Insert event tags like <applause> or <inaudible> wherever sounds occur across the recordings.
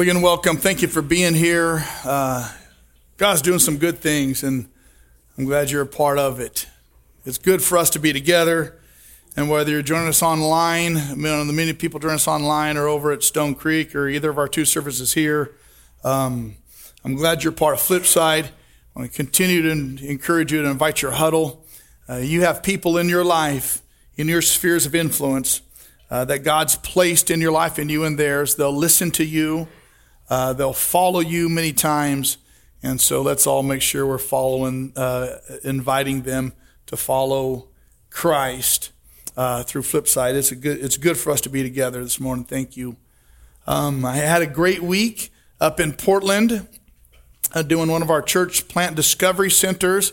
Again, welcome. Thank you for being here. Uh, God's doing some good things, and I'm glad you're a part of it. It's good for us to be together, and whether you're joining us online, you know, the many people joining us online or over at Stone Creek or either of our two services here, um, I'm glad you're part of Flipside. I want to continue to encourage you to invite your huddle. Uh, you have people in your life, in your spheres of influence, uh, that God's placed in your life and you and theirs. They'll listen to you. Uh, they'll follow you many times. And so let's all make sure we're following, uh, inviting them to follow Christ uh, through Flipside. It's a good. It's good for us to be together this morning. Thank you. Um, I had a great week up in Portland, uh, doing one of our church plant discovery centers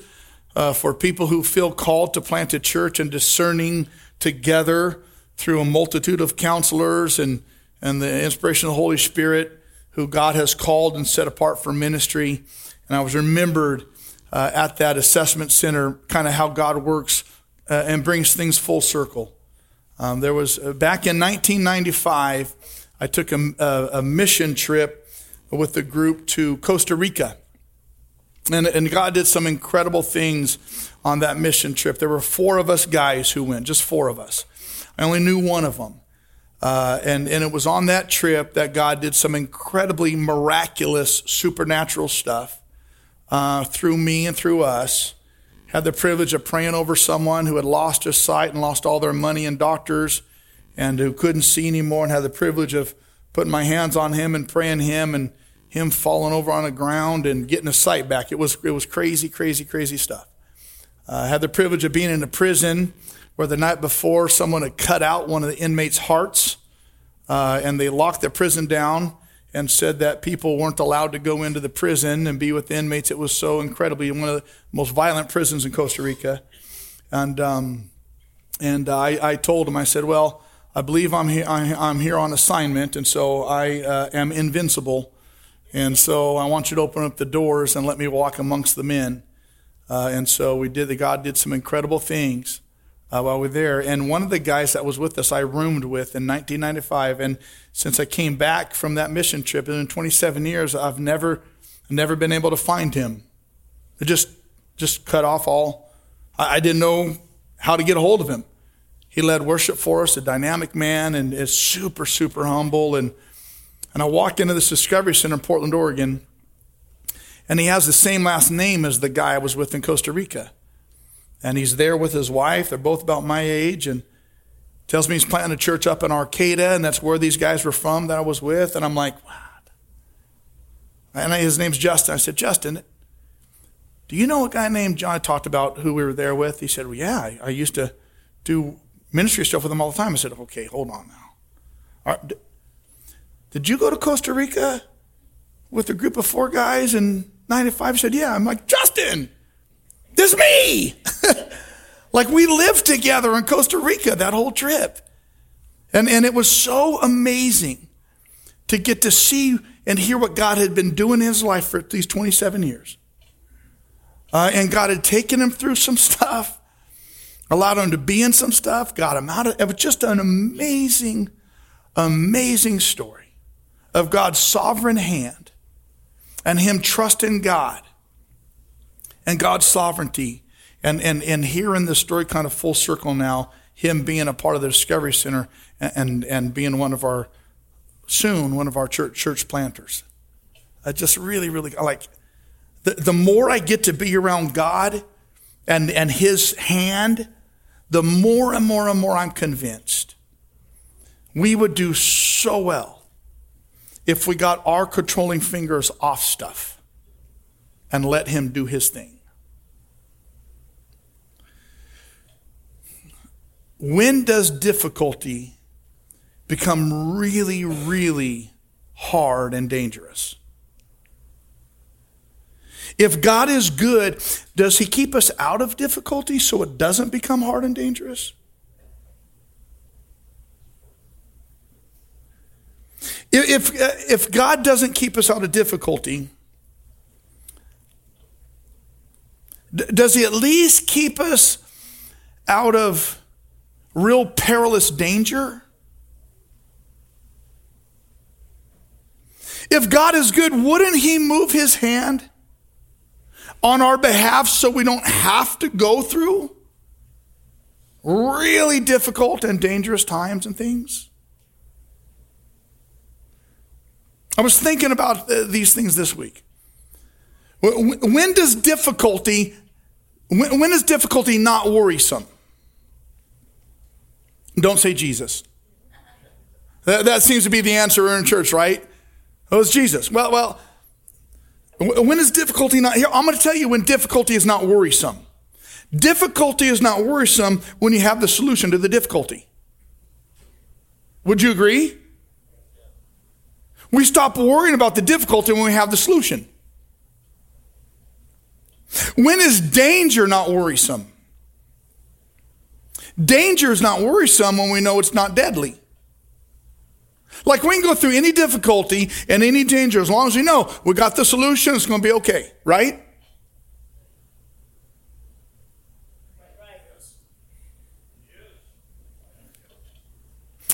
uh, for people who feel called to plant a church and discerning together through a multitude of counselors and and the inspiration of the Holy Spirit who God has called and set apart for ministry. And I was remembered uh, at that assessment center, kind of how God works uh, and brings things full circle. Um, there was uh, back in 1995, I took a, a, a, mission trip with the group to Costa Rica. And, and God did some incredible things on that mission trip. There were four of us guys who went, just four of us. I only knew one of them. Uh, and, and it was on that trip that God did some incredibly miraculous, supernatural stuff uh, through me and through us. Had the privilege of praying over someone who had lost his sight and lost all their money and doctors and who couldn't see anymore, and had the privilege of putting my hands on him and praying him and him falling over on the ground and getting his sight back. It was, it was crazy, crazy, crazy stuff. Uh, had the privilege of being in a prison where the night before someone had cut out one of the inmates' hearts uh, and they locked the prison down and said that people weren't allowed to go into the prison and be with the inmates. It was so incredibly one of the most violent prisons in Costa Rica. And, um, and I, I told him, I said, well, I believe I'm here, I'm here on assignment, and so I uh, am invincible. And so I want you to open up the doors and let me walk amongst the men. Uh, and so we did. The God did some incredible things uh, while we were there. And one of the guys that was with us, I roomed with in 1995. And since I came back from that mission trip, in 27 years, I've never, never been able to find him. It just, just cut off all. I, I didn't know how to get a hold of him. He led worship for us, a dynamic man, and is super, super humble. And, and I walked into this Discovery Center in Portland, Oregon, and he has the same last name as the guy I was with in Costa Rica and he's there with his wife. They're both about my age, and tells me he's planting a church up in Arcata, and that's where these guys were from that I was with. And I'm like, what? And his name's Justin. I said, Justin, do you know a guy named John? I talked about who we were there with. He said, well, yeah, I, I used to do ministry stuff with him all the time. I said, okay, hold on now. Did you go to Costa Rica with a group of four guys in 95? He said, yeah. I'm like, Justin, this is me. <laughs> like we lived together in Costa Rica that whole trip. And, and it was so amazing to get to see and hear what God had been doing in his life for these 27 years. Uh, and God had taken him through some <laughs> stuff, allowed him to be in some stuff, got him out of it. was just an amazing, amazing story of God's sovereign hand and him trusting God and God's sovereignty. And, and, and hearing the story kind of full circle now, him being a part of the Discovery Center and, and, and being one of our, soon, one of our church, church planters. I just really, really, like, the, the more I get to be around God and, and his hand, the more and more and more I'm convinced we would do so well if we got our controlling fingers off stuff and let him do his thing. When does difficulty become really, really hard and dangerous? If God is good, does He keep us out of difficulty so it doesn't become hard and dangerous? If, if uh, God doesn't keep us out of difficulty, does He at least keep us out of real perilous danger? If God is good, wouldn't He move His hand on our behalf so we don't have to go through really difficult and dangerous times and things? I was thinking about uh, these things this week. When does difficulty, when is difficulty not worrisome? Don't say Jesus. That, that seems to be the answer in church, right? Oh, it's Jesus. Well, well, when is difficulty not here? I'm going to tell you when difficulty is not worrisome. Difficulty is not worrisome when you have the solution to the difficulty. Would you agree? We stop worrying about the difficulty when we have the solution. When is danger not worrisome? Danger is not worrisome when we know it's not deadly. Like we can go through any difficulty and any danger as long as we know we got the solution, it's going to be okay, right?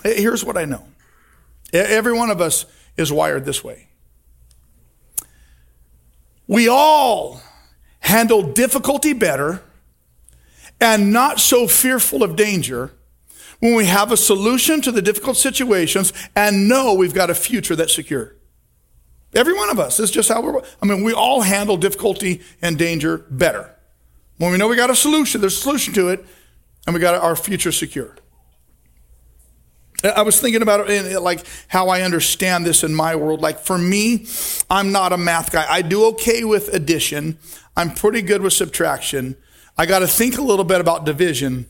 Here's what I know. Every one of us is wired this way. We all handle difficulty better and not so fearful of danger when we have a solution to the difficult situations and know we've got a future that's secure. Every one of us. Is just how we're, I mean, we all handle difficulty and danger better. When we know we got a solution, there's a solution to it, and we got our future secure. I was thinking about it, like how I understand this in my world. Like for me, I'm not a math guy. I do okay with addition. I'm pretty good with subtraction. I got to think a little bit about division.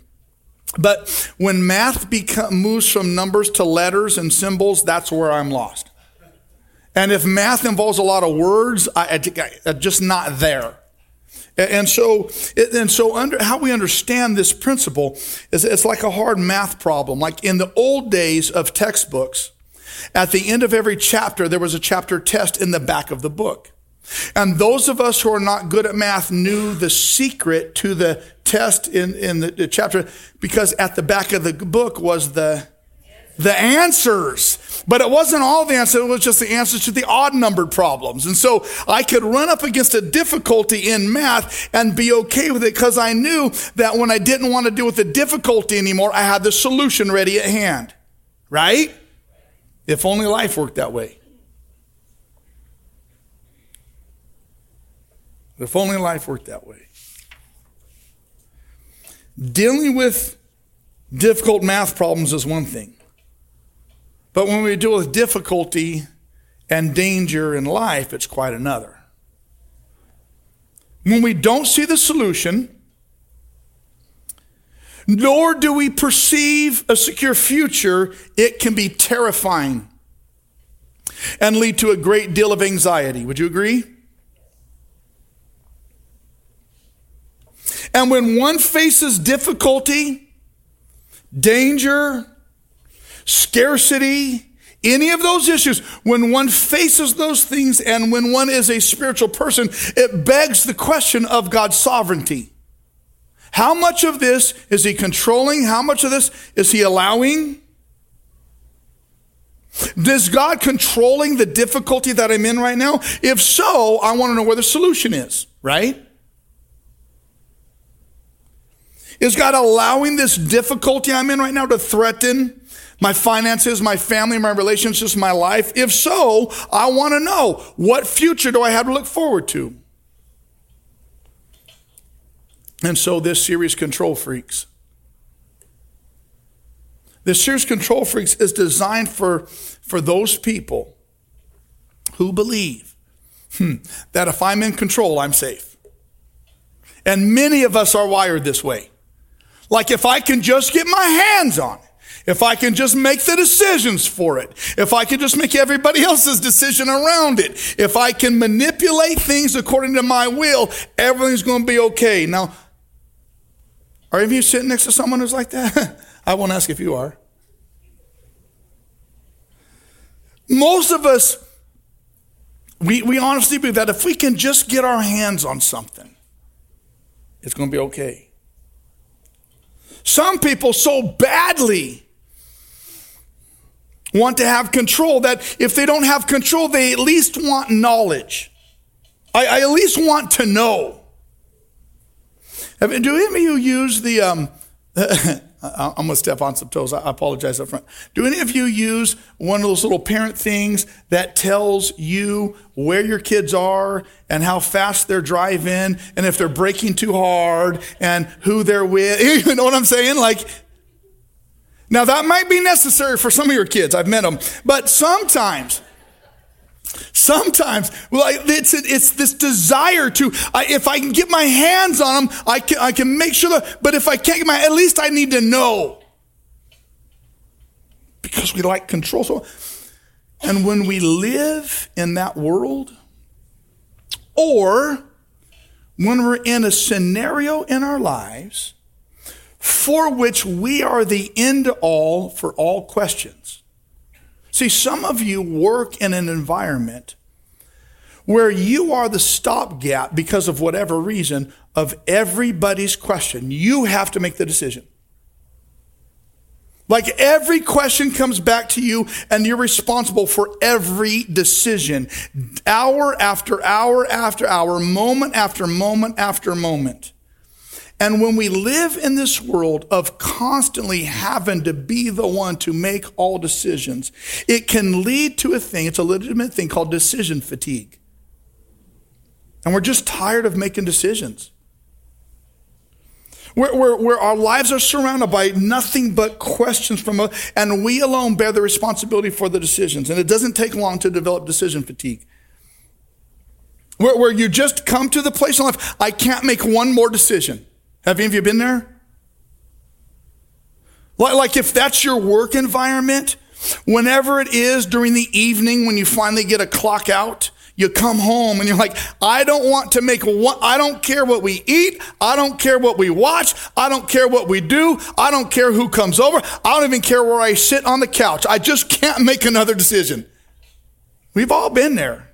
But when math become, moves from numbers to letters and symbols, that's where I'm lost. And if math involves a lot of words, I, I'm just not there. And so, and so under, how we understand this principle is it's like a hard math problem. Like in the old days of textbooks, at the end of every chapter, there was a chapter test in the back of the book. And those of us who are not good at math knew the secret to the test in, in the, the chapter because at the back of the book was the the answers. But it wasn't all the answers, it was just the answers to the odd numbered problems. And so I could run up against a difficulty in math and be okay with it because I knew that when I didn't want to deal with the difficulty anymore, I had the solution ready at hand. Right? If only life worked that way. If only life worked that way. Dealing with difficult math problems is one thing. But when we deal with difficulty and danger in life, it's quite another. When we don't see the solution, nor do we perceive a secure future, it can be terrifying and lead to a great deal of anxiety. Would you agree? And when one faces difficulty, danger, scarcity, any of those issues, when one faces those things and when one is a spiritual person, it begs the question of God's sovereignty. How much of this is he controlling? How much of this is he allowing? Is God controlling the difficulty that I'm in right now? If so, I want to know where the solution is, right? Is God allowing this difficulty I'm in right now to threaten my finances, my family, my relationships, my life? If so, I want to know what future do I have to look forward to? And so this series, Control Freaks. This series, Control Freaks, is designed for, for those people who believe hmm, that if I'm in control, I'm safe. And many of us are wired this way. Like if I can just get my hands on it, if I can just make the decisions for it, if I can just make everybody <laughs> else's decision around it, if I can manipulate things according to my will, everything's going to be okay. Now, are any of you sitting next to someone who's like that? <laughs> I won't ask if you are. Most of us, we, we honestly believe that if we can just get our hands on something, it's going to be okay. Some people so badly want to have control, that if they don't have control, they at least want knowledge. I, I at least want to know. Do any of you use the, um, <laughs> I'm going to step on some toes. I apologize up front. Do any of you use one of those little parent things that tells you where your kids are and how fast they're driving and if they're braking too hard and who they're with? <laughs> You know what I'm saying? Like, now that might be necessary for some of your kids. I've met them. But sometimes, Sometimes, well, it's, it's this desire to, if I can get my hands on them, I can, I can make sure that, but if I can't get my, at least I need to know. Because we like control. So, and when we live in that world, or when we're in a scenario in our lives for which we are the end all for all questions, See, some of you work in an environment where you are the stopgap because of whatever reason of everybody's question. You have to make the decision. Like every question comes back to you and you're responsible for every decision, hour after hour after hour, moment after moment after moment. And when we live in this world of constantly having to be the one to make all decisions, it can lead to a thing, it's a legitimate thing called decision fatigue. And we're just tired of making decisions. Where, where, where, our lives are surrounded by nothing but questions from us, and we alone bear the responsibility for the decisions. And it doesn't take long to develop decision fatigue. Where, where you just come to the place in life, I can't make one more decision. Have any of you been there? Like if that's your work environment, whenever it is during the evening when you finally get a clock out, you come home and you're like, I don't want to make one, I don't care what we eat. I don't care what we watch. I don't care what we do. I don't care who comes over. I don't even care where I sit on the couch. I just can't make another decision. We've all been there.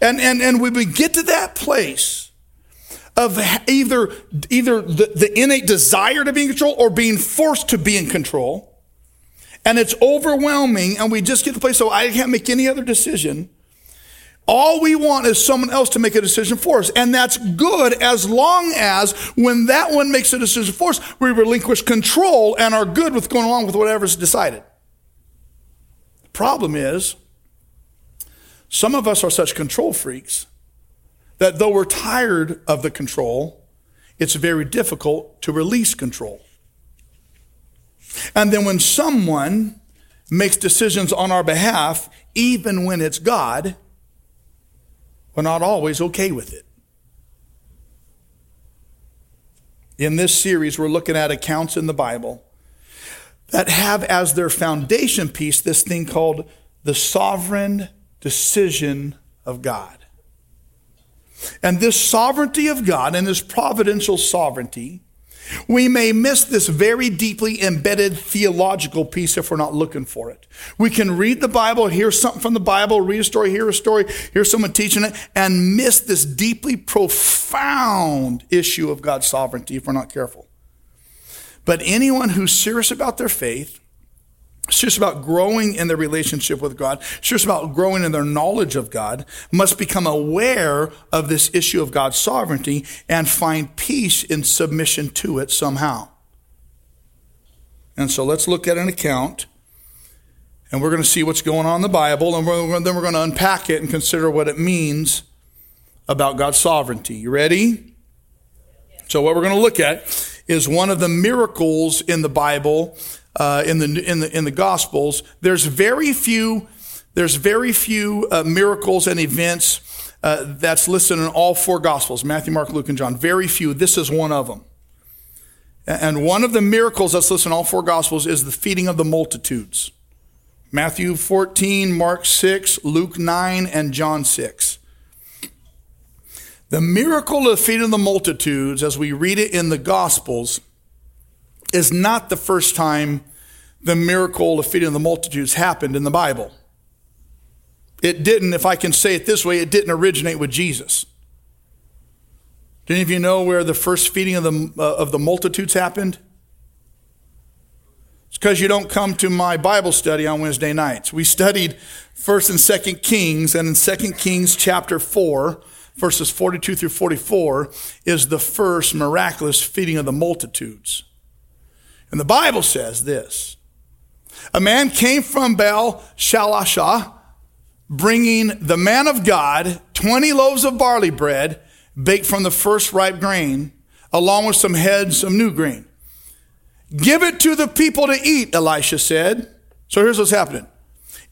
And, and, and when we get to that place, of either, either the, the innate desire to be in control or being forced to be in control. And it's overwhelming, and we just get to the place so I can't make any other decision. All we want is someone else to make a decision for us. And that's good as long as when that one makes a decision for us, we relinquish control and are good with going along with whatever's decided. The problem is, some of us are such control freaks that though we're tired of the control, it's very difficult to release control. And then when someone makes decisions on our behalf, even when it's God, we're not always okay with it. In this series, we're looking at accounts in the Bible that have as their foundation piece this thing called the sovereign decision of God. And this sovereignty of God and this providential sovereignty, we may miss this very deeply embedded theological piece if we're not looking for it. We can read the Bible, hear something from the Bible, read a story, hear a story, hear someone teaching it, and miss this deeply profound issue of God's sovereignty if we're not careful. But anyone who's serious about their faith it's just about growing in their relationship with God. It's just about growing in their knowledge of God. Must become aware of this issue of God's sovereignty and find peace in submission to it somehow. And so let's look at an account and we're going to see what's going on in the Bible and we're, then we're going to unpack it and consider what it means about God's sovereignty. You ready? So what we're going to look at is one of the miracles in the Bible uh, in the in the in the Gospels, there's very few there's very few uh, miracles and events uh, that's listed in all four Gospels: Matthew, Mark, Luke, and John. Very few. This is one of them. And one of the miracles that's listed in all four Gospels is the feeding of the multitudes. Matthew 14, Mark 6, Luke 9, and John 6. The miracle of feeding the multitudes, as we read it in the Gospels, is not the first time the miracle of feeding the multitudes happened in the Bible. It didn't, if I can say it this way, it didn't originate with Jesus. Do any of you know where the first feeding of the, uh, of the multitudes happened? It's because you don't come to my Bible study on Wednesday nights. We studied 1st and 2nd Kings, and in 2nd Kings chapter 4, verses 42 through 44, is the first miraculous feeding of the multitudes. And the Bible says this A man came from Baal Shalishah, bringing the man of God 20 loaves of barley bread baked from the first ripe grain, along with some heads of new grain. Give it to the people to eat, Elisha said. So here's what's happening.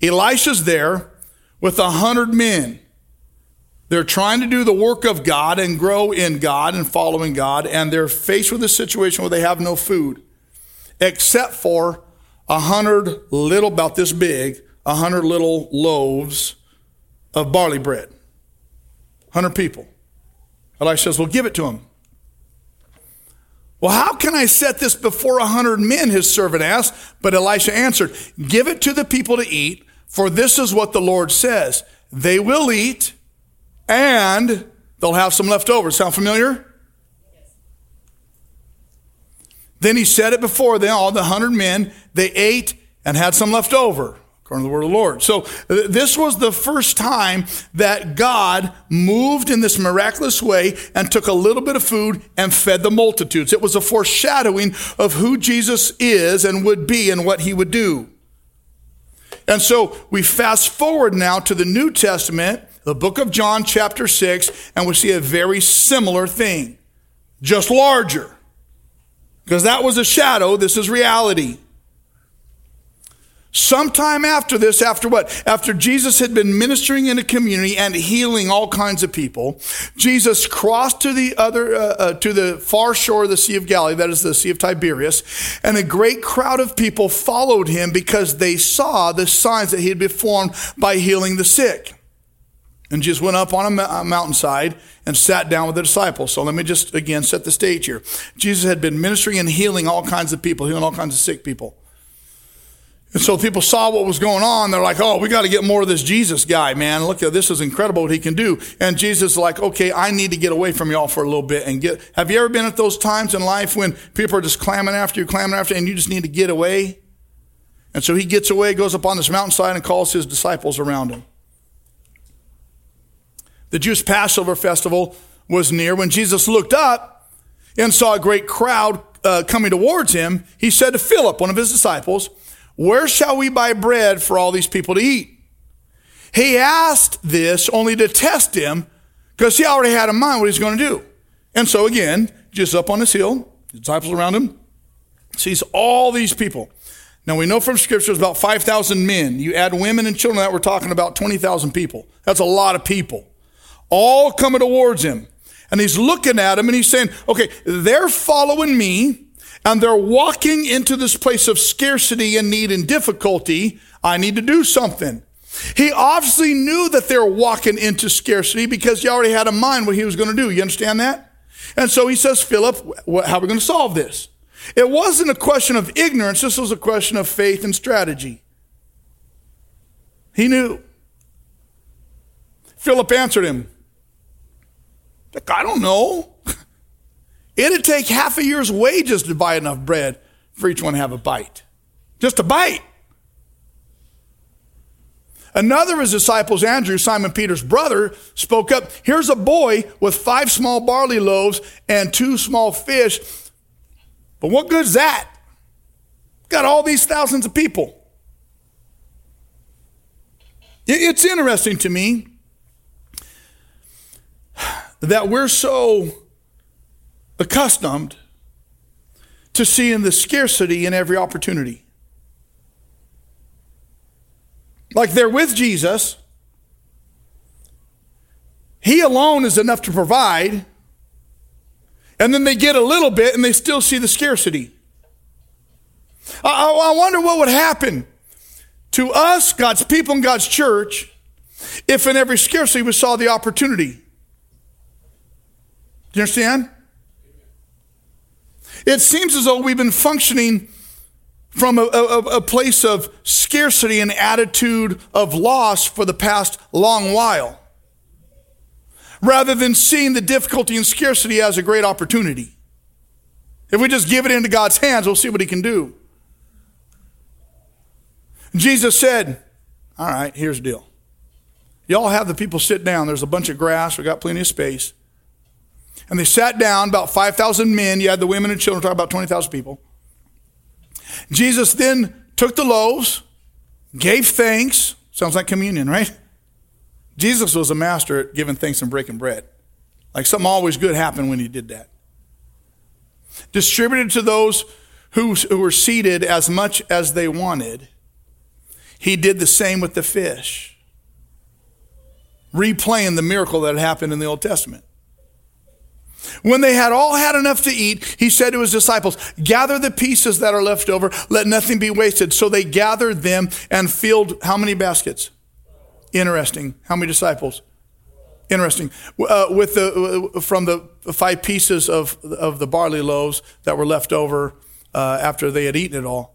Elisha's there with a hundred men. They're trying to do the work of God and grow in God and following God, and they're faced with a situation where they have no food, except for a hundred little, about this big, a hundred little loaves of barley bread. Hundred people. Elisha says, Well, give it to them. Well, how can I set this before a hundred men? His servant asked. But Elisha answered, Give it to the people to eat, for this is what the Lord says. They will eat, and they'll have some left over. Sound familiar? Then he said it before them, all the hundred men. They ate and had some left over according to the word of the Lord. So this was the first time that God moved in this miraculous way and took a little bit of food and fed the multitudes. It was a foreshadowing of who Jesus is and would be and what he would do. And so we fast forward now to the New Testament, the book of John, chapter 6, and we see a very similar thing, just larger. Because that was a shadow, this is reality. Sometime after this, after what? After Jesus had been ministering in a community and healing all kinds of people, Jesus crossed to the other, uh, uh, to the far shore of the Sea of Galilee, that is the Sea of Tiberias, and a great crowd of people followed him because they saw the signs that he had performed by healing the sick. And Jesus went up on a mountainside and sat down with the disciples. So let me just again set the stage here. Jesus had been ministering and healing all kinds of people, healing all kinds of sick people. And so people saw what was going on. They're like, oh, we got to get more of this Jesus guy, man. Look, at this is incredible what he can do. And Jesus is like, okay, I need to get away from y'all for a little bit and get. Have you ever been at those times in life when people are just clamming after you, clamming after you, and you just need to get away? And so he gets away, goes up on this mountainside, and calls his disciples around him. The Jewish Passover festival was near. When Jesus looked up and saw a great crowd uh, coming towards him, he said to Philip, one of his disciples, where shall we buy bread for all these people to eat? He asked this only to test him because he already had in mind what he's going to do. And so again, just up on this hill, disciples around him, sees all these people. Now we know from scripture it's about 5,000 men. You add women and children that we're talking about 20,000 people. That's a lot of people. All coming towards him. And he's looking at him and he's saying, okay, they're following me and they're walking into this place of scarcity and need and difficulty, I need to do something. He obviously knew that they were walking into scarcity because he already had in mind what he was going to do. You understand that? And so he says, Philip, how are we going to solve this? It wasn't a question of ignorance. This was a question of faith and strategy. He knew. Philip answered him, I don't know. <laughs> It'd take half a year's wages to buy enough bread for each one to have a bite. Just a bite. Another of his disciples, Andrew, Simon Peter's brother, spoke up. Here's a boy with five small barley loaves and two small fish. But what good's that? Got all these thousands of people. It's interesting to me that we're so accustomed to seeing the scarcity in every opportunity. Like they're with Jesus. He alone is enough to provide. And then they get a little bit and they still see the scarcity. I, I wonder what would happen to us, God's people, and God's church, if in every scarcity we saw the opportunity. Do you understand? It seems as though we've been functioning from a, a, a, place of scarcity and attitude of loss for the past long while, rather than seeing the difficulty and scarcity as a great opportunity. If we just give it into God's hands, we'll see what He can do. Jesus said, All right, here's the deal. Y'all have the people sit down. There's a bunch of grass. We got plenty of space. And they sat down, about 5,000 men. You had the women and children, talk about 20,000 people. Jesus then took the loaves, gave thanks. Sounds like communion, right? Jesus was a master at giving thanks and breaking bread. Like something always good happened when he did that. Distributed to those who, who were seated as much as they wanted. He did the same with the fish, replaying the miracle that happened in the Old Testament. When they had all had enough to eat, he said to his disciples, Gather the pieces that are left over, let nothing be wasted. So they gathered them and filled how many baskets? Interesting. How many disciples? Interesting. Uh, with the from the five pieces of of the barley loaves that were left over uh, after they had eaten it all,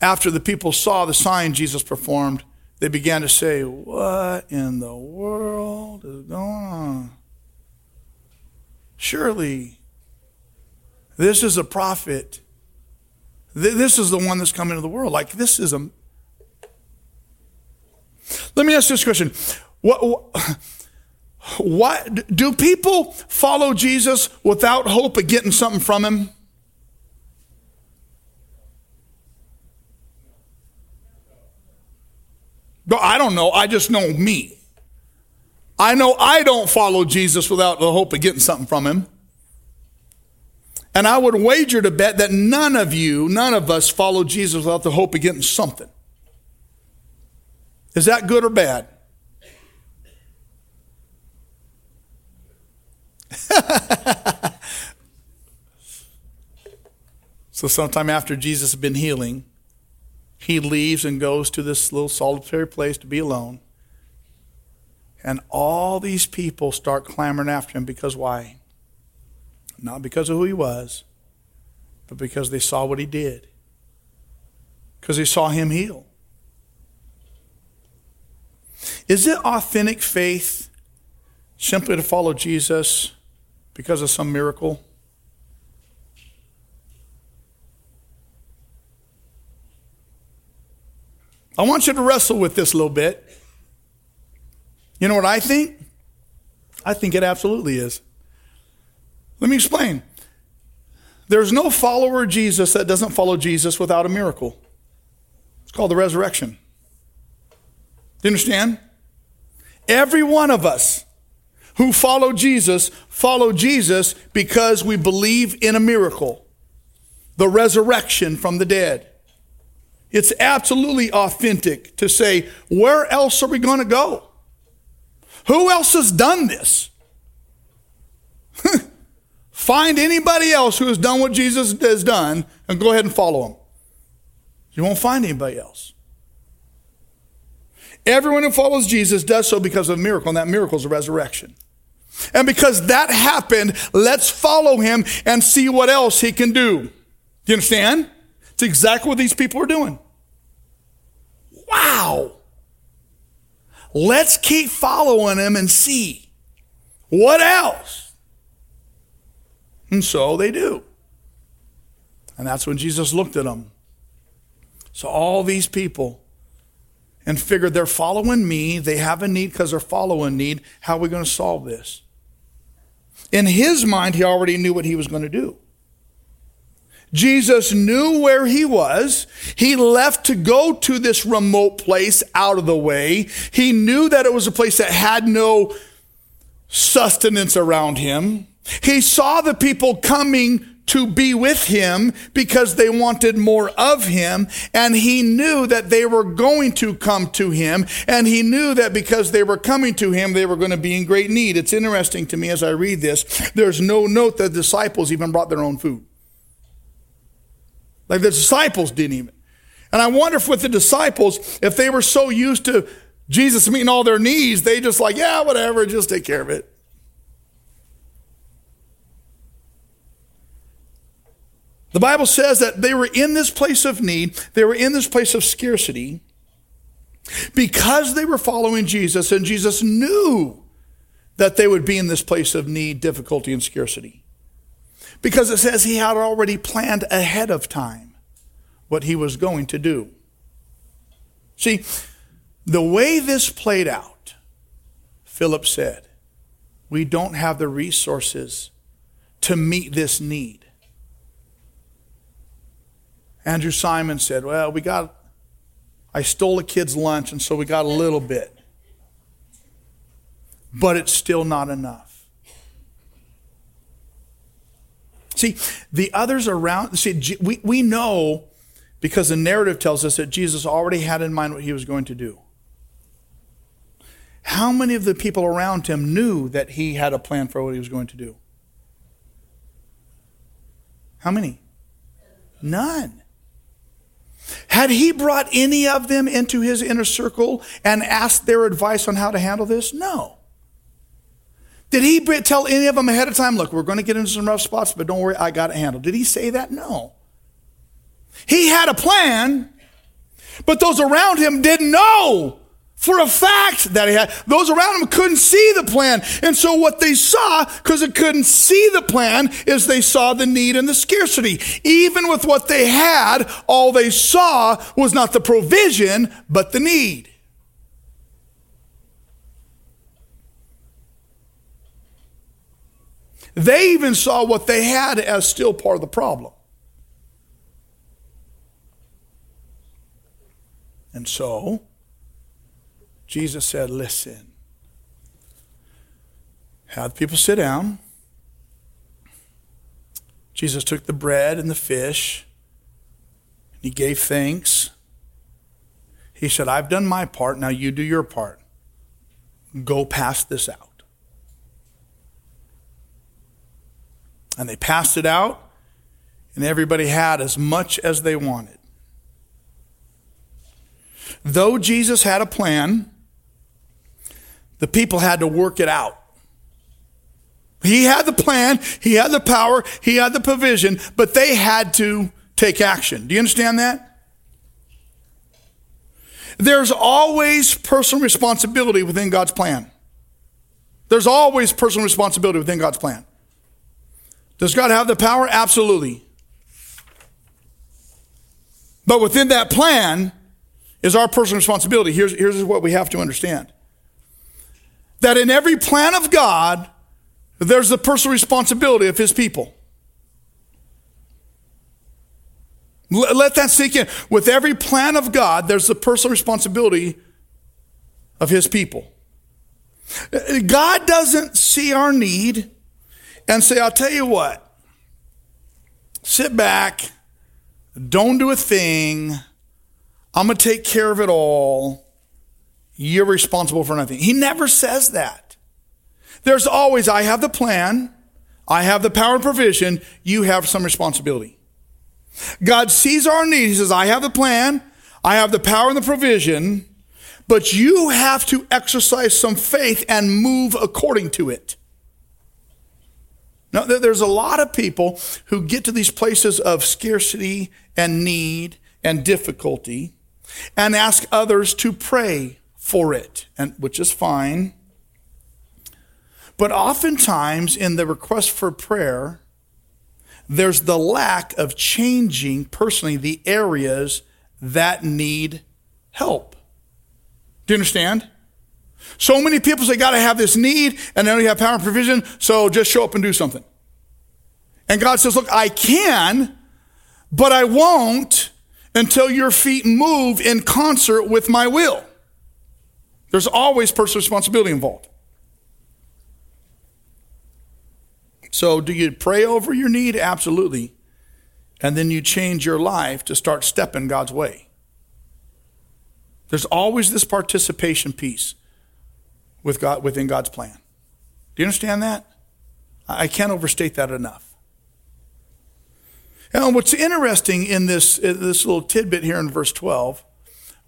after the people saw the sign Jesus performed, they began to say, "What in the world is going on?" Surely, this is a prophet. This is the one that's coming into the world. Like this is a. Let me ask this question: What? what <laughs> what do people follow Jesus without hope of getting something from him? I don't know. I just know me. I know I don't follow Jesus without the hope of getting something from him. And I would wager to bet that none of you, none of us follow Jesus without the hope of getting something. Is that good or bad? <laughs> so, sometime after Jesus had been healing, he leaves and goes to this little solitary place to be alone. And all these people start clamoring after him because why? Not because of who he was, but because they saw what he did. Because they saw him heal. Is it authentic faith simply to follow Jesus because of some miracle? I want you to wrestle with this a little bit. You know what I think? I think it absolutely is. Let me explain. There's no follower of Jesus that doesn't follow Jesus without a miracle. It's called the resurrection. Do you understand? Every one of us who follow Jesus follow Jesus because we believe in a miracle, the resurrection from the dead. It's absolutely authentic to say, where else are we going to go? Who else has done this? <laughs> Find anybody else who has done what Jesus has done and go ahead and follow him. You won't find anybody else. Everyone who follows Jesus does so because of a miracle, and that miracle is a resurrection. And because that happened, let's follow him and see what else he can do. Do you understand? It's exactly what these people are doing. Wow. Let's keep following him and see what else. And so they do. And that's when Jesus looked at them. So all these people and figured they're following me, they have a need because they're following need. How are we going to solve this? In his mind, he already knew what he was going to do. Jesus knew where he was. He left to go to this remote place out of the way. He knew that it was a place that had no sustenance around him. He saw the people coming to be with him because they wanted more of him. And he knew that they were going to come to him. And he knew that because they were coming to him, they were going to be in great need. It's interesting to me as I read this, there's no note that the disciples even brought their own food. Like the disciples didn't even. And I wonder if with the disciples, if they were so used to Jesus meeting all their needs, they just like, yeah, whatever, just take care of it. The Bible says that they were in this place of need, they were in this place of scarcity because they were following Jesus, and Jesus knew that they would be in this place of need, difficulty, and scarcity. Because it says he had already planned ahead of time what he was going to do. See, the way this played out, Philip said, we don't have the resources to meet this need. Andrew Simon said, Well, we got, I stole a kid's lunch, and so we got a little bit. But it's still not enough. See, the others around, see, we, we know because the narrative tells us that Jesus already had in mind what he was going to do. How many of the people around him knew that he had a plan for what he was going to do? How many? None. Had he brought any of them into his inner circle and asked their advice on how to handle this? No. Did he tell any of them ahead of time, look, we're going to get into some rough spots, but don't worry, I got it handled? Did he say that? No. He had a plan, but those around him didn't know for a fact that he had. Those around him couldn't see the plan. And so what they saw, because they couldn't see the plan, is they saw the need and the scarcity. Even with what they had, all they saw was not the provision, but the need. They even saw what they had as still part of the problem. And so, Jesus said, Listen, have people sit down. Jesus took the bread and the fish, and he gave thanks. He said, I've done my part, now you do your part. Go pass this out. And they passed it out, and everybody had as much as they wanted. Though Jesus had a plan, the people had to work it out. He had the plan, he had the power, he had the provision, but they had to take action. Do you understand that? There's always personal responsibility within God's plan. There's always personal responsibility within God's plan. Does God have the power? Absolutely. But within that plan is our personal responsibility. Here's, here's what we have to understand that in every plan of God, there's the personal responsibility of his people. Let that sink in. With every plan of God, there's the personal responsibility of his people. Uh, God doesn't see our need and say, I'll tell you what, sit back, don't do a thing, I'm going to take care of it all. You're responsible for nothing. He never says that. There's always, I have the plan, I have the power and provision, you have some responsibility. God sees our need. He says, I have the plan, I have the power and the provision, but you have to exercise some faith and move according to it. Now, there's a lot of people who get to these places of scarcity and need and difficulty and ask others to pray for it, and which is fine. But oftentimes in the request for prayer, there's the lack of changing personally the areas that need help. Do you understand? So many people say, got to have this need, and then you have power and provision, so just show up and do something. And God says, look, I can, but I won't until your feet move in concert with my will. There's always personal responsibility involved. So, do you pray over your need? Absolutely. And then you change your life to start stepping God's way. There's always this participation piece with God, within God's plan. Do you understand that? I can't overstate that enough. And what's interesting in this, this little tidbit here in verse 12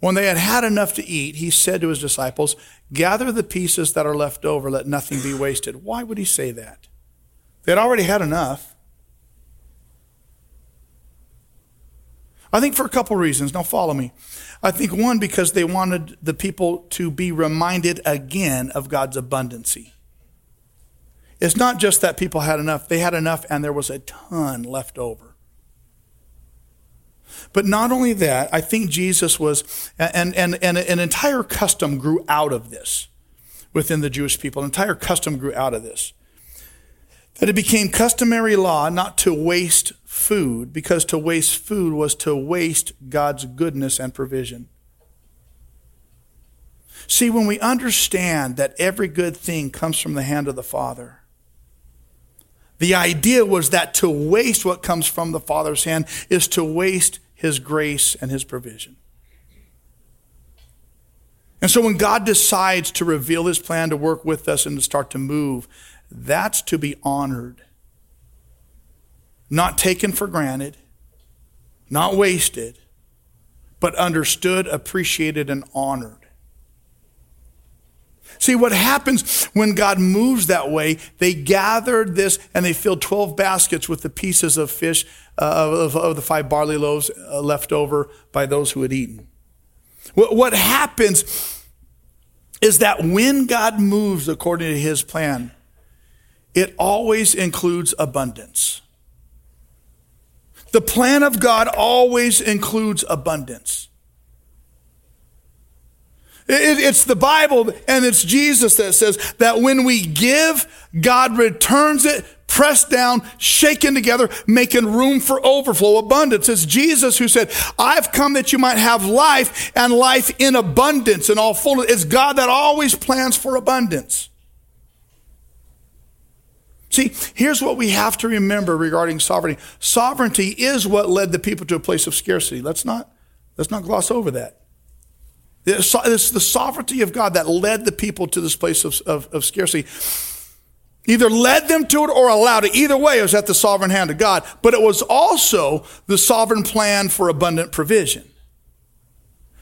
when they had had enough to eat, he said to his disciples, Gather the pieces that are left over, let nothing be wasted. Why would he say that? They had already had enough. I think for a couple reasons. Now, follow me. I think one, because they wanted the people to be reminded again of God's abundancy. It's not just that people had enough, they had enough and there was a ton left over. But not only that, I think Jesus was, and, and, and an entire custom grew out of this within the Jewish people. An entire custom grew out of this. That it became customary law not to waste food, because to waste food was to waste God's goodness and provision. See, when we understand that every good thing comes from the hand of the Father, the idea was that to waste what comes from the Father's hand is to waste His grace and His provision. And so when God decides to reveal His plan to work with us and to start to move, that's to be honored, not taken for granted, not wasted, but understood, appreciated, and honored. See, what happens when God moves that way, they gathered this and they filled 12 baskets with the pieces of fish uh, of, of, the five barley loaves uh, left over by those who had eaten. What, what happens is that when God moves according to his plan, it always includes abundance. The plan of God always includes abundance. It, it's the Bible and it's Jesus that says that when we give, God returns it, pressed down, shaken together, making room for overflow, abundance. It's Jesus who said, I've come that you might have life and life in abundance and all fullness. It's God that always plans for abundance. See, here's what we have to remember regarding sovereignty. Sovereignty is what led the people to a place of scarcity. Let's not, let's not gloss over that. It's the sovereignty of God that led the people to this place of, of, of scarcity. Either led them to it or allowed it. Either way, it was at the sovereign hand of God. But it was also the sovereign plan for abundant provision.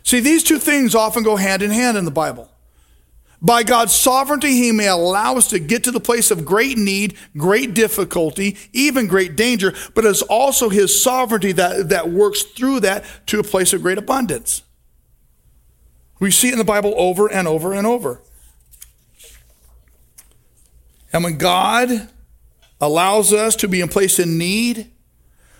See, these two things often go hand in hand in the Bible. By God's sovereignty, He may allow us to get to the place of great need, great difficulty, even great danger, but it's also His sovereignty that, that works through that to a place of great abundance. We see it in the Bible over and over and over. And when God allows us to be in place in need,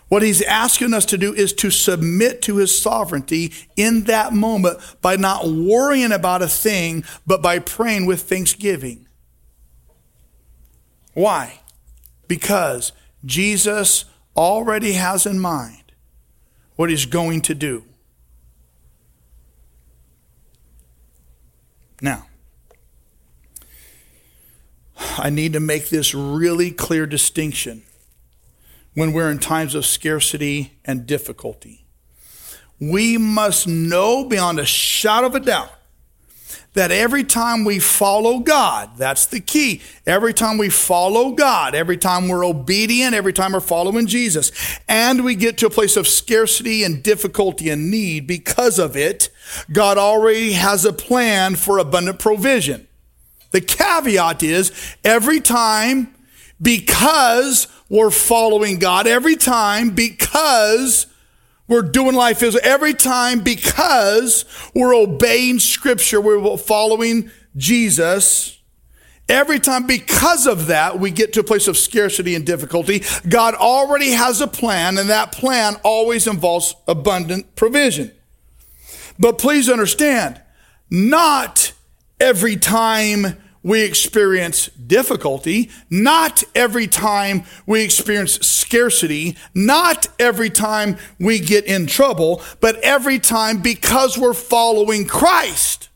what he's asking us to do is to submit to his sovereignty in that moment by not worrying about a thing, but by praying with thanksgiving. Why? Because Jesus already has in mind what he's going to do. Now, I need to make this really clear distinction when we're in times of scarcity and difficulty. We must know beyond a shadow of a doubt that every time we follow God, that's the key. Every time we follow God, every time we're obedient, every time we're following Jesus, and we get to a place of scarcity and difficulty and need because of it, God already has a plan for abundant provision. The caveat is every time because we're following God, every time because we're doing life is every time because we're obeying scripture, we're following Jesus. Every time because of that, we get to a place of scarcity and difficulty. God already has a plan and that plan always involves abundant provision. But please understand, not every time we experience difficulty, not every time we experience scarcity, not every time we get in trouble, but every time because we're following Christ.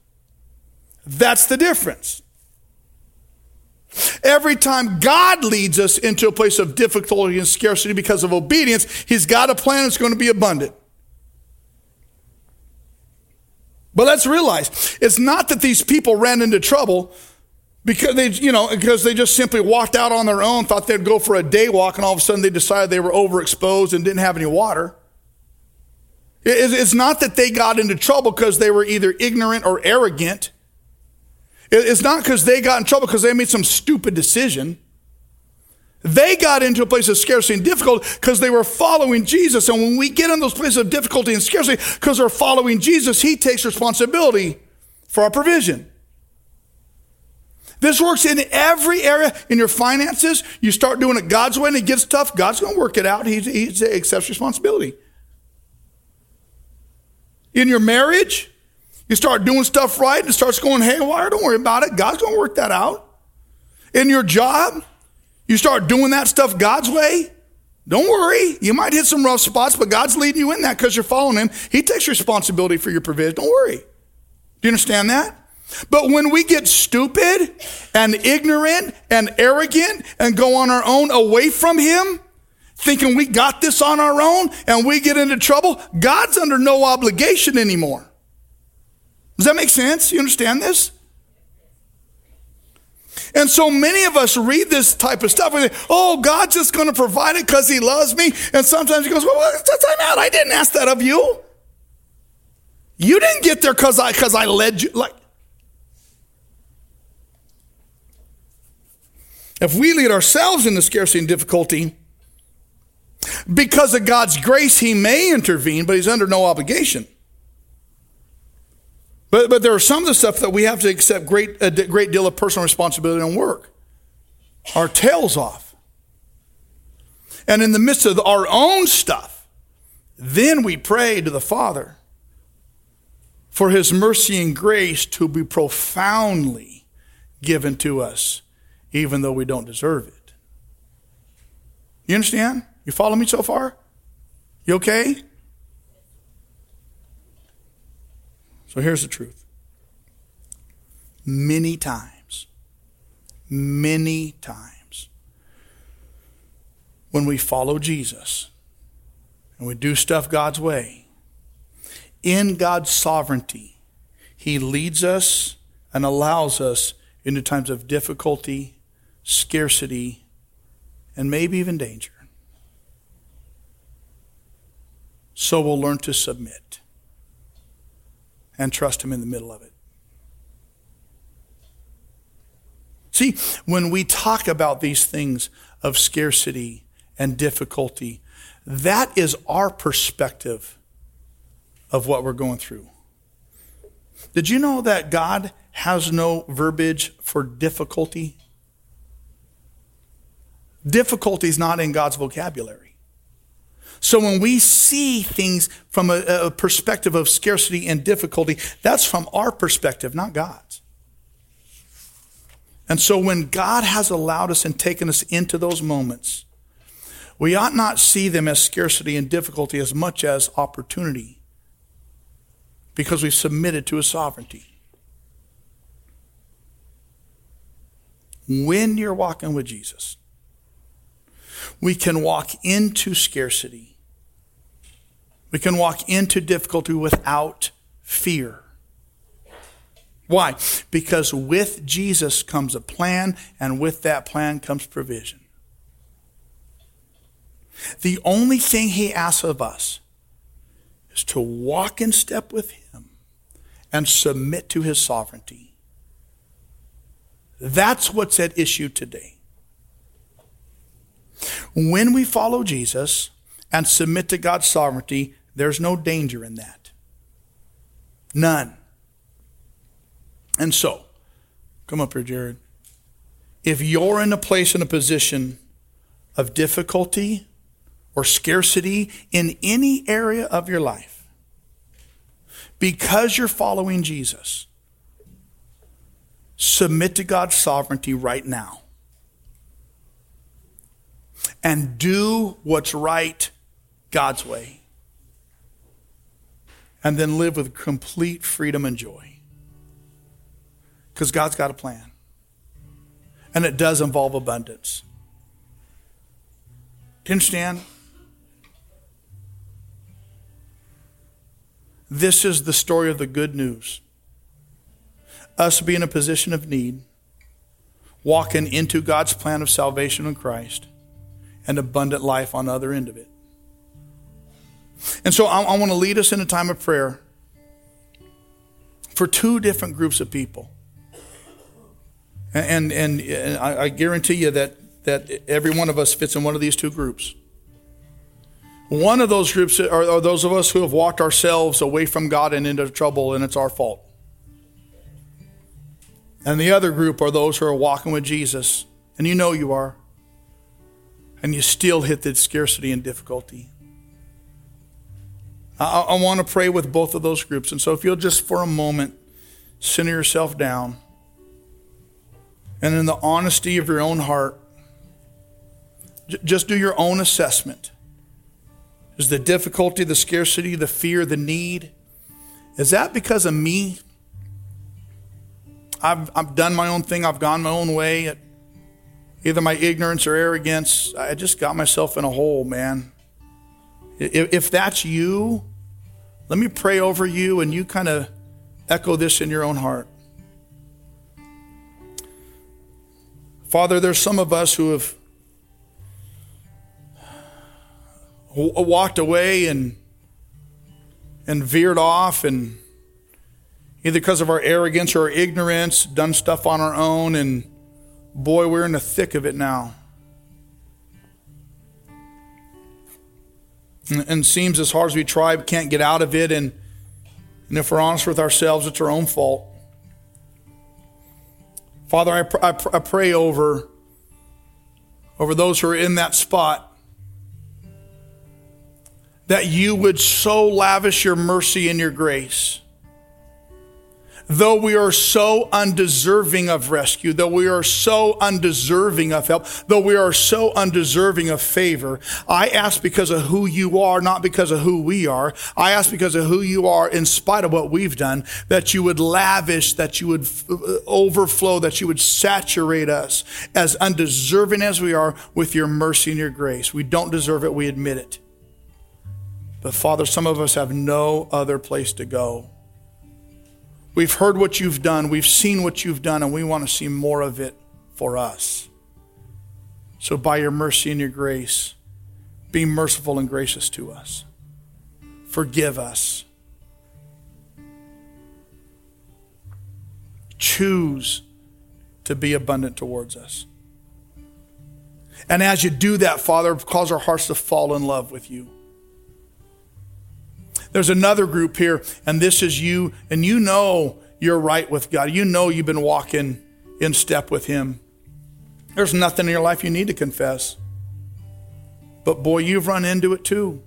That's the difference. Every time God leads us into a place of difficulty and scarcity because of obedience, He's got a plan that's going to be abundant. But let's realize it's not that these people ran into trouble because they, you know, because they just simply walked out on their own, thought they'd go for a day walk, and all of a sudden they decided they were overexposed and didn't have any water. It's not that they got into trouble because they were either ignorant or arrogant. It's not because they got in trouble because they made some stupid decision. They got into a place of scarcity and difficulty because they were following Jesus. And when we get in those places of difficulty and scarcity because we're following Jesus, He takes responsibility for our provision. This works in every area. In your finances, you start doing it God's way and it gets tough. God's going to work it out. He, accepts responsibility. In your marriage, you start doing stuff right and it starts going haywire. Don't worry about it. God's going to work that out. In your job, you start doing that stuff God's way. Don't worry. You might hit some rough spots, but God's leading you in that because you're following Him. He takes responsibility for your provision. Don't worry. Do you understand that? But when we get stupid and ignorant and arrogant and go on our own away from Him, thinking we got this on our own and we get into trouble, God's under no obligation anymore. Does that make sense? You understand this? And so many of us read this type of stuff and say, oh, God's just going to provide it because he loves me. And sometimes he goes, well, time out. I didn't ask that of you. You didn't get there because I, cause I led you. Like, if we lead ourselves into scarcity and difficulty, because of God's grace, he may intervene, but he's under no obligation. But, but there are some of the stuff that we have to accept great, a great deal of personal responsibility and work. Our tails off. And in the midst of our own stuff, then we pray to the Father for his mercy and grace to be profoundly given to us, even though we don't deserve it. You understand? You follow me so far? You okay? So here's the truth. Many times, many times, when we follow Jesus and we do stuff God's way, in God's sovereignty, He leads us and allows us into times of difficulty, scarcity, and maybe even danger. So we'll learn to submit and trust Him in the middle of it. See, when we talk about these things of scarcity and difficulty, that is our perspective of what we're going through. Did you know that God has no verbiage for difficulty? Difficulty is not in God's vocabulary. So when we see things from a, a, perspective of scarcity and difficulty, that's from our perspective, not God's. And so when God has allowed us and taken us into those moments, we ought not see them as scarcity and difficulty as much as opportunity because we've submitted to his sovereignty. When you're walking with Jesus, we can walk into scarcity we can walk into difficulty without fear. Why? Because with Jesus comes a plan, and with that plan comes provision. The only thing he asks of us is to walk in step with him and submit to his sovereignty. That's what's at issue today. When we follow Jesus and submit to God's sovereignty, there's no danger in that. None. And so, come up here, Jared. If you're in a place, in a position of difficulty or scarcity in any area of your life, because you're following Jesus, submit to God's sovereignty right now. And do what's right God's way and then live with complete freedom and joy. Because God's got a plan. And it does involve abundance. Do you understand? This is the story of the good news. Us being in a position of need, walking into God's plan of salvation in Christ, and abundant life on the other end of it. And so I, I want to lead us in a time of prayer for two different groups of people. And, and, and I, I guarantee you that, that every one of us fits in one of these two groups. One of those groups are, are, those of us who have walked ourselves away from God and into trouble, and it's our fault. And the other group are those who are walking with Jesus, and you know you are, and you still hit the scarcity and difficulty. I, I want to pray with both of those groups. And so if you'll just for a moment center yourself down and in the honesty of your own heart, j- just do your own assessment. Is the difficulty, the scarcity, the fear, the need, is that because of me? I've, I've done my own thing, I've gone my own way. Either my ignorance or arrogance, I just got myself in a hole, man. If, that's you, let me pray over you and you kind of echo this in your own heart. Father, there's some of us who have walked away and and veered off and either because of our arrogance or our ignorance done stuff on our own and boy we're in the thick of it now. And, seems as hard as we try we can't get out of it. And and if we're honest with ourselves it's our own fault. Father i, pr- I, pr- I pray over over those who are in that spot that you would so lavish your mercy and your grace. Though we are so undeserving of rescue, though we are so undeserving of help, though we are so undeserving of favor, I ask because of who you are, not because of who we are. I ask because of who you are, in spite of what we've done, that you would lavish, that you would uh, overflow, that you would saturate us as undeserving as we are with your mercy and your grace. We don't deserve it, we admit it. But Father, some of us have no other place to go. We've heard what you've done, we've seen what you've done, and we want to see more of it for us. So, by your mercy and your grace, be merciful and gracious to us. Forgive us. Choose to be abundant towards us. And as you do that, Father, cause our hearts to fall in love with you. There's another group here, and this is you, and you know you're right with God. You know you've been walking in step with Him. There's nothing in your life you need to confess. But boy, you've run into it too.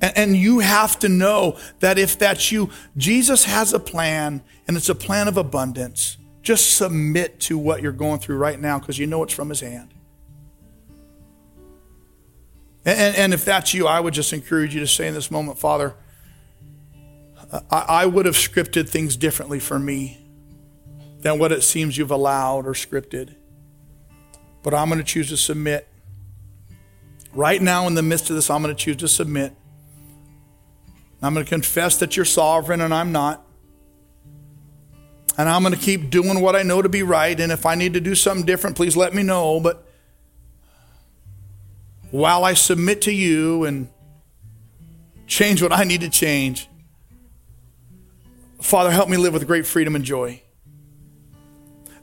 And, you have to know that if that's you, Jesus has a plan, and it's a plan of abundance. Just submit to what you're going through right now because you know it's from His hand. And, and, if that's you, I would just encourage you to say in this moment, Father, I, I would have scripted things differently for me than what it seems you've allowed or scripted. But I'm going to choose to submit. Right now, in the midst of this, I'm going to choose to submit. I'm going to confess that you're sovereign and I'm not. And I'm going to keep doing what I know to be right. And if I need to do something different, please let me know. But while I submit to you and change what I need to change, Father, help me live with great freedom and joy.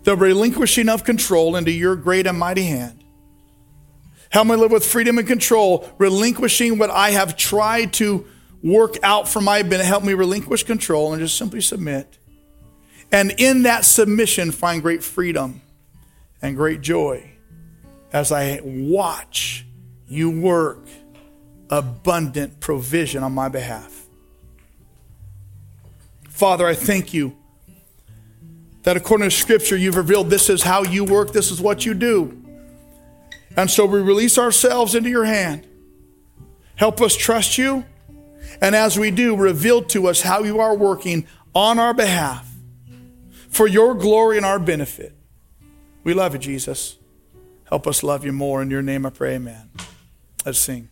The relinquishing of control into your great and mighty hand. Help me live with freedom and control, relinquishing what I have tried to work out for my benefit. Help me relinquish control and just simply submit. And in that submission, find great freedom and great joy as I watch you work abundant provision on my behalf. Father, I thank you that according to Scripture, you've revealed this is how you work, this is what you do. And so we release ourselves into your hand. Help us trust you. And as we do, reveal to us how you are working on our behalf for your glory and our benefit. We love you, Jesus. Help us love you more. In your name I pray, amen. Let's sing.